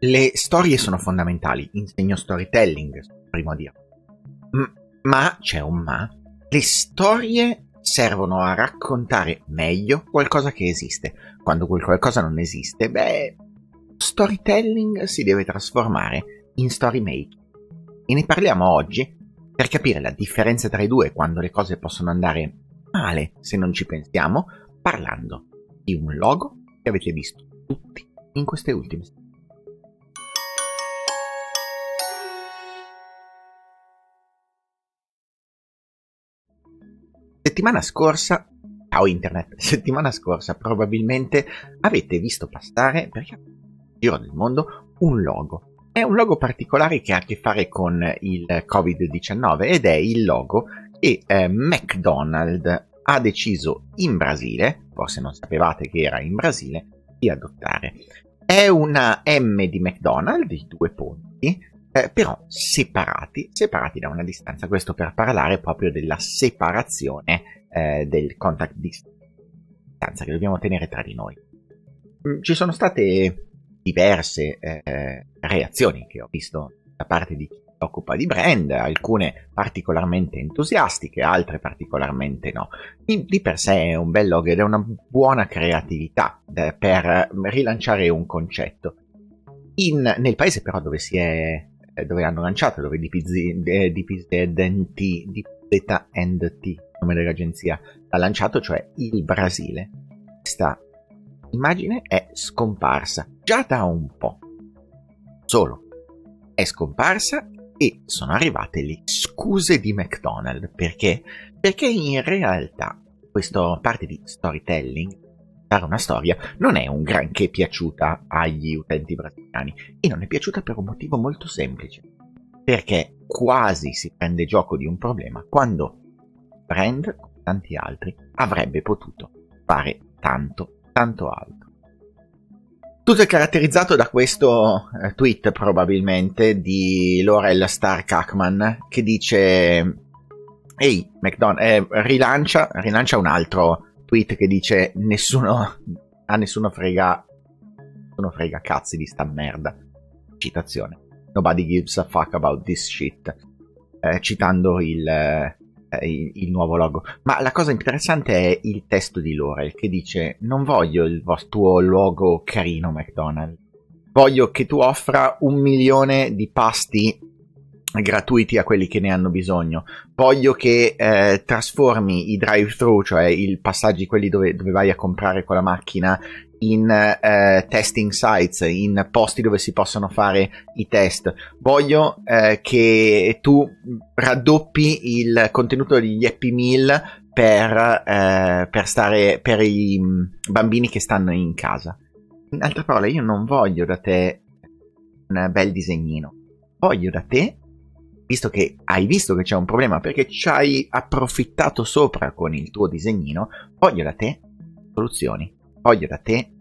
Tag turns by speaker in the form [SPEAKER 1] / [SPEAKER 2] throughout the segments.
[SPEAKER 1] Le storie sono fondamentali. Insegno storytelling, primo a dire. Ma, c'è un ma, le storie servono a raccontare meglio qualcosa che esiste. Quando quel qualcosa non esiste, beh, storytelling si deve trasformare in story making. E ne parliamo oggi per capire la differenza tra i due quando le cose possono andare male se non ci pensiamo, parlando di un logo che avete visto tutti in queste ultime settimane. Settimana scorsa, ciao internet, settimana scorsa probabilmente avete visto passare, perché in giro del mondo, un logo. È un logo particolare che ha a che fare con il Covid-19 ed è il logo che eh, McDonald's ha deciso in Brasile, forse non sapevate che era in Brasile, di adottare. È una M di McDonald's di due punti, eh, però separati, separati da una distanza. Questo per parlare proprio della separazione eh, del contact distance che dobbiamo tenere tra di noi. Mm, ci sono state diverse eh, reazioni che ho visto da parte di chi si occupa di brand, alcune particolarmente entusiastiche, altre particolarmente no. Di, di per sé è un bel logo ed è una buona creatività eh, per rilanciare un concetto. In, nel paese però dove si è dove hanno lanciato, dove DPZ, eh, DPZNT, DPZNT, nome dell'agenzia, l'ha lanciato, cioè il Brasile. Questa immagine è scomparsa già da un po'. Solo è scomparsa e sono arrivate le scuse di McDonald's. Perché? Perché in realtà questa parte di storytelling una storia non è un granché piaciuta agli utenti brasiliani e non è piaciuta per un motivo molto semplice. Perché quasi si prende gioco di un problema quando brand, come tanti altri, avrebbe potuto fare tanto, tanto altro. Tutto è caratterizzato da questo eh, tweet probabilmente di Laurel Star Kackman che dice Ehi, McDonald's, eh, rilancia, rilancia un altro tweet che dice nessuno a nessuno frega nessuno frega cazzi di sta merda. Citazione. Nobody gives a fuck about this shit. Eh, citando il, eh, il, il, nuovo logo. Ma la cosa interessante è il testo di Laurel che dice non voglio il tuo logo carino McDonald's. Voglio che tu offra un milione di pasti gratuiti a quelli che ne hanno bisogno. Voglio che eh, trasformi i drive-thru, cioè i passaggi quelli dove, dove, vai a comprare con la macchina, in eh, testing sites, in posti dove si possono fare i test. Voglio eh, che tu raddoppi il contenuto degli Happy Meal per, eh, per, stare, per i bambini che stanno in casa. In altre parole, io non voglio da te un bel disegnino. Voglio da te visto che hai visto che c'è un problema perché ci hai approfittato sopra con il tuo disegnino, voglio da te soluzioni, voglio da te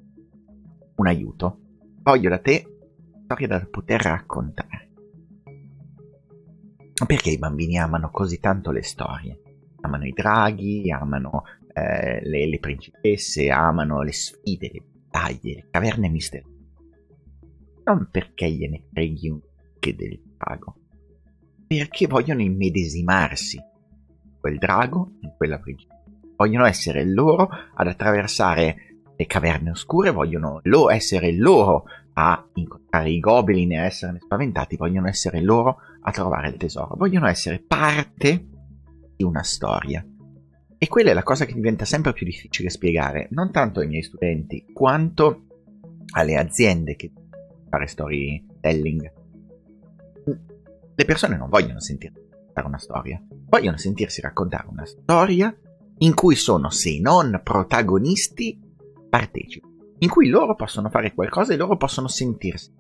[SPEAKER 1] un aiuto, voglio da te storie da poter raccontare. Perché i bambini amano così tanto le storie? Amano i draghi, amano eh, le, le principesse, amano le sfide, le battaglie, le caverne misteriose. Non perché gliene freghi un che del drago, perché vogliono immedesimarsi in quel drago, in quella principessa. Vogliono essere loro ad attraversare le caverne oscure, vogliono lo essere loro a incontrare i goblin e a esserne spaventati, vogliono essere loro a trovare il tesoro, vogliono essere parte di una storia. E quella è la cosa che diventa sempre più difficile spiegare, non tanto ai miei studenti, quanto alle aziende che fare storytelling. Le persone non vogliono sentirsi raccontare una storia, vogliono sentirsi raccontare una storia in cui sono, se non protagonisti, partecipi, in cui loro possono fare qualcosa e loro possono sentirsi.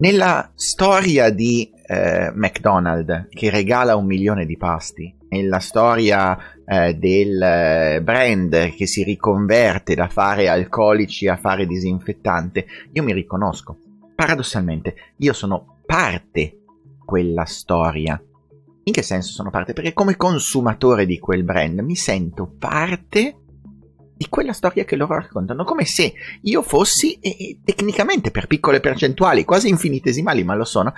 [SPEAKER 1] Nella storia di eh, McDonald's che regala un milione di pasti, nella storia eh, del eh, brand che si riconverte da fare alcolici a fare disinfettante, io mi riconosco. Paradossalmente, io sono parte quella storia. In che senso sono parte? Perché come consumatore di quel brand mi sento parte di quella storia che loro raccontano, come se io fossi, e, tecnicamente per piccole percentuali, quasi infinitesimali, ma lo sono,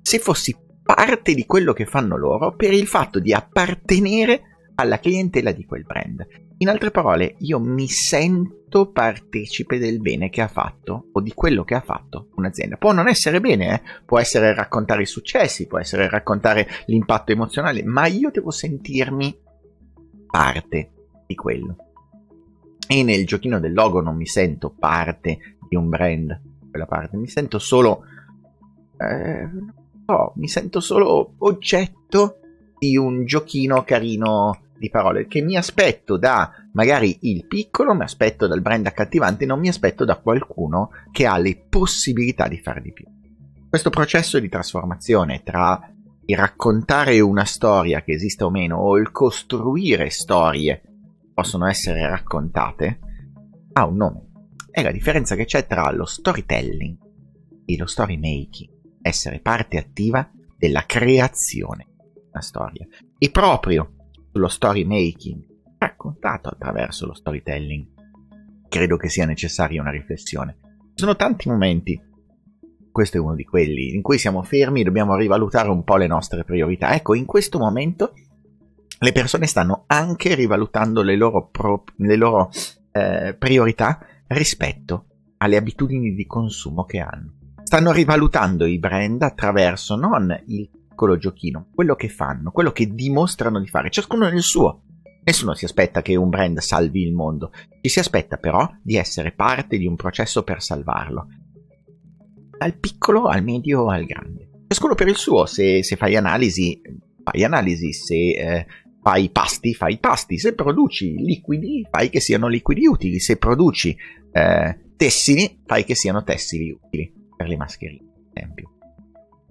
[SPEAKER 1] se fossi parte di quello che fanno loro per il fatto di appartenere alla clientela di quel brand. In altre parole, io mi sento partecipe del bene che ha fatto o di quello che ha fatto un'azienda. Può non essere bene, eh? può essere raccontare i successi, può essere raccontare l'impatto emozionale, ma io devo sentirmi parte di quello. E nel giochino del logo non mi sento parte di un brand, quella parte, mi sento solo... Eh, no, mi sento solo oggetto di un giochino carino di parole che mi aspetto da magari il piccolo, mi aspetto dal brand accattivante, non mi aspetto da qualcuno che ha le possibilità di fare di più. Questo processo di trasformazione tra il raccontare una storia che esiste o meno o il costruire storie che possono essere raccontate ha un nome. È la differenza che c'è tra lo storytelling e lo story making, essere parte attiva della creazione della storia. E proprio sullo story making raccontato attraverso lo storytelling. Credo che sia necessaria una riflessione. Ci sono tanti momenti, questo è uno di quelli, in cui siamo fermi e dobbiamo rivalutare un po' le nostre priorità. Ecco, in questo momento le persone stanno anche rivalutando le loro, pro- le loro eh, priorità rispetto alle abitudini di consumo che hanno. Stanno rivalutando i brand attraverso non il piccolo giochino, quello che fanno, quello che dimostrano di fare, ciascuno nel suo. Nessuno si aspetta che un brand salvi il mondo, ci si aspetta però di essere parte di un processo per salvarlo. Dal piccolo al medio al grande. Ciascuno per il suo, se, se fai analisi, fai analisi, se eh, fai pasti, fai pasti, se produci liquidi, fai che siano liquidi utili, se produci eh, tessili, fai che siano tessili utili, per le mascherine, ad esempio.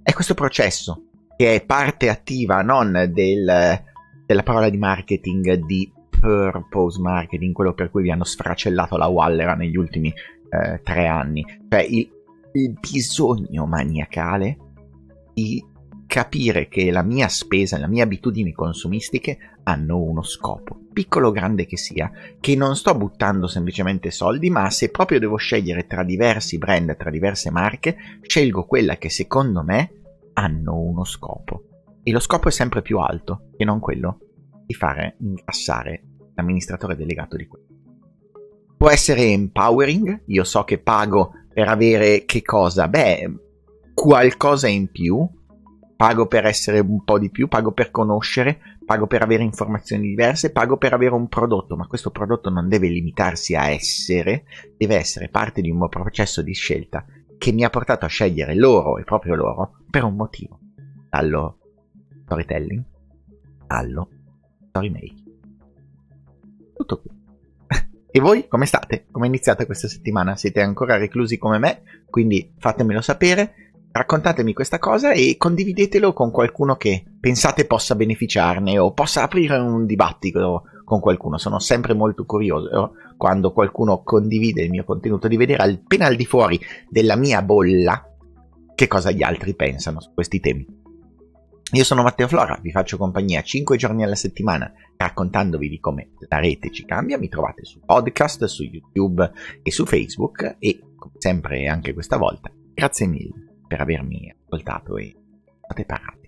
[SPEAKER 1] È questo processo che è parte attiva non del, della parola di marketing di purpose marketing, quello per cui vi hanno sfracellato la Wallera negli ultimi eh, tre anni, cioè il, il bisogno maniacale di capire che la mia spesa, le mie abitudini consumistiche hanno uno scopo, piccolo o grande che sia, che non sto buttando semplicemente soldi, ma se proprio devo scegliere tra diversi brand, tra diverse marche, scelgo quella che secondo me hanno uno scopo. E lo scopo è sempre più alto che non quello di fare incassare l'amministratore delegato di quello. Può essere empowering, io so che pago per avere che cosa? Beh, qualcosa in più, pago per essere un po' di più, pago per conoscere, pago per avere informazioni diverse, pago per avere un prodotto, ma questo prodotto non deve limitarsi a essere, deve essere parte di un processo di scelta che mi ha portato a scegliere loro e proprio loro per un motivo. Allo storytelling, allo story. Tutto qui. e voi come state? Come è iniziata questa settimana? Siete ancora reclusi come me? Quindi fatemelo sapere, raccontatemi questa cosa e condividetelo con qualcuno che pensate possa beneficiarne o possa aprire un dibattito con qualcuno. Sono sempre molto curioso quando qualcuno condivide il mio contenuto di vedere appena al di fuori della mia bolla che cosa gli altri pensano su questi temi. Io sono Matteo Flora, vi faccio compagnia 5 giorni alla settimana raccontandovi di come la rete ci cambia. Mi trovate su podcast, su YouTube e su Facebook e come sempre anche questa volta grazie mille per avermi ascoltato e state parati.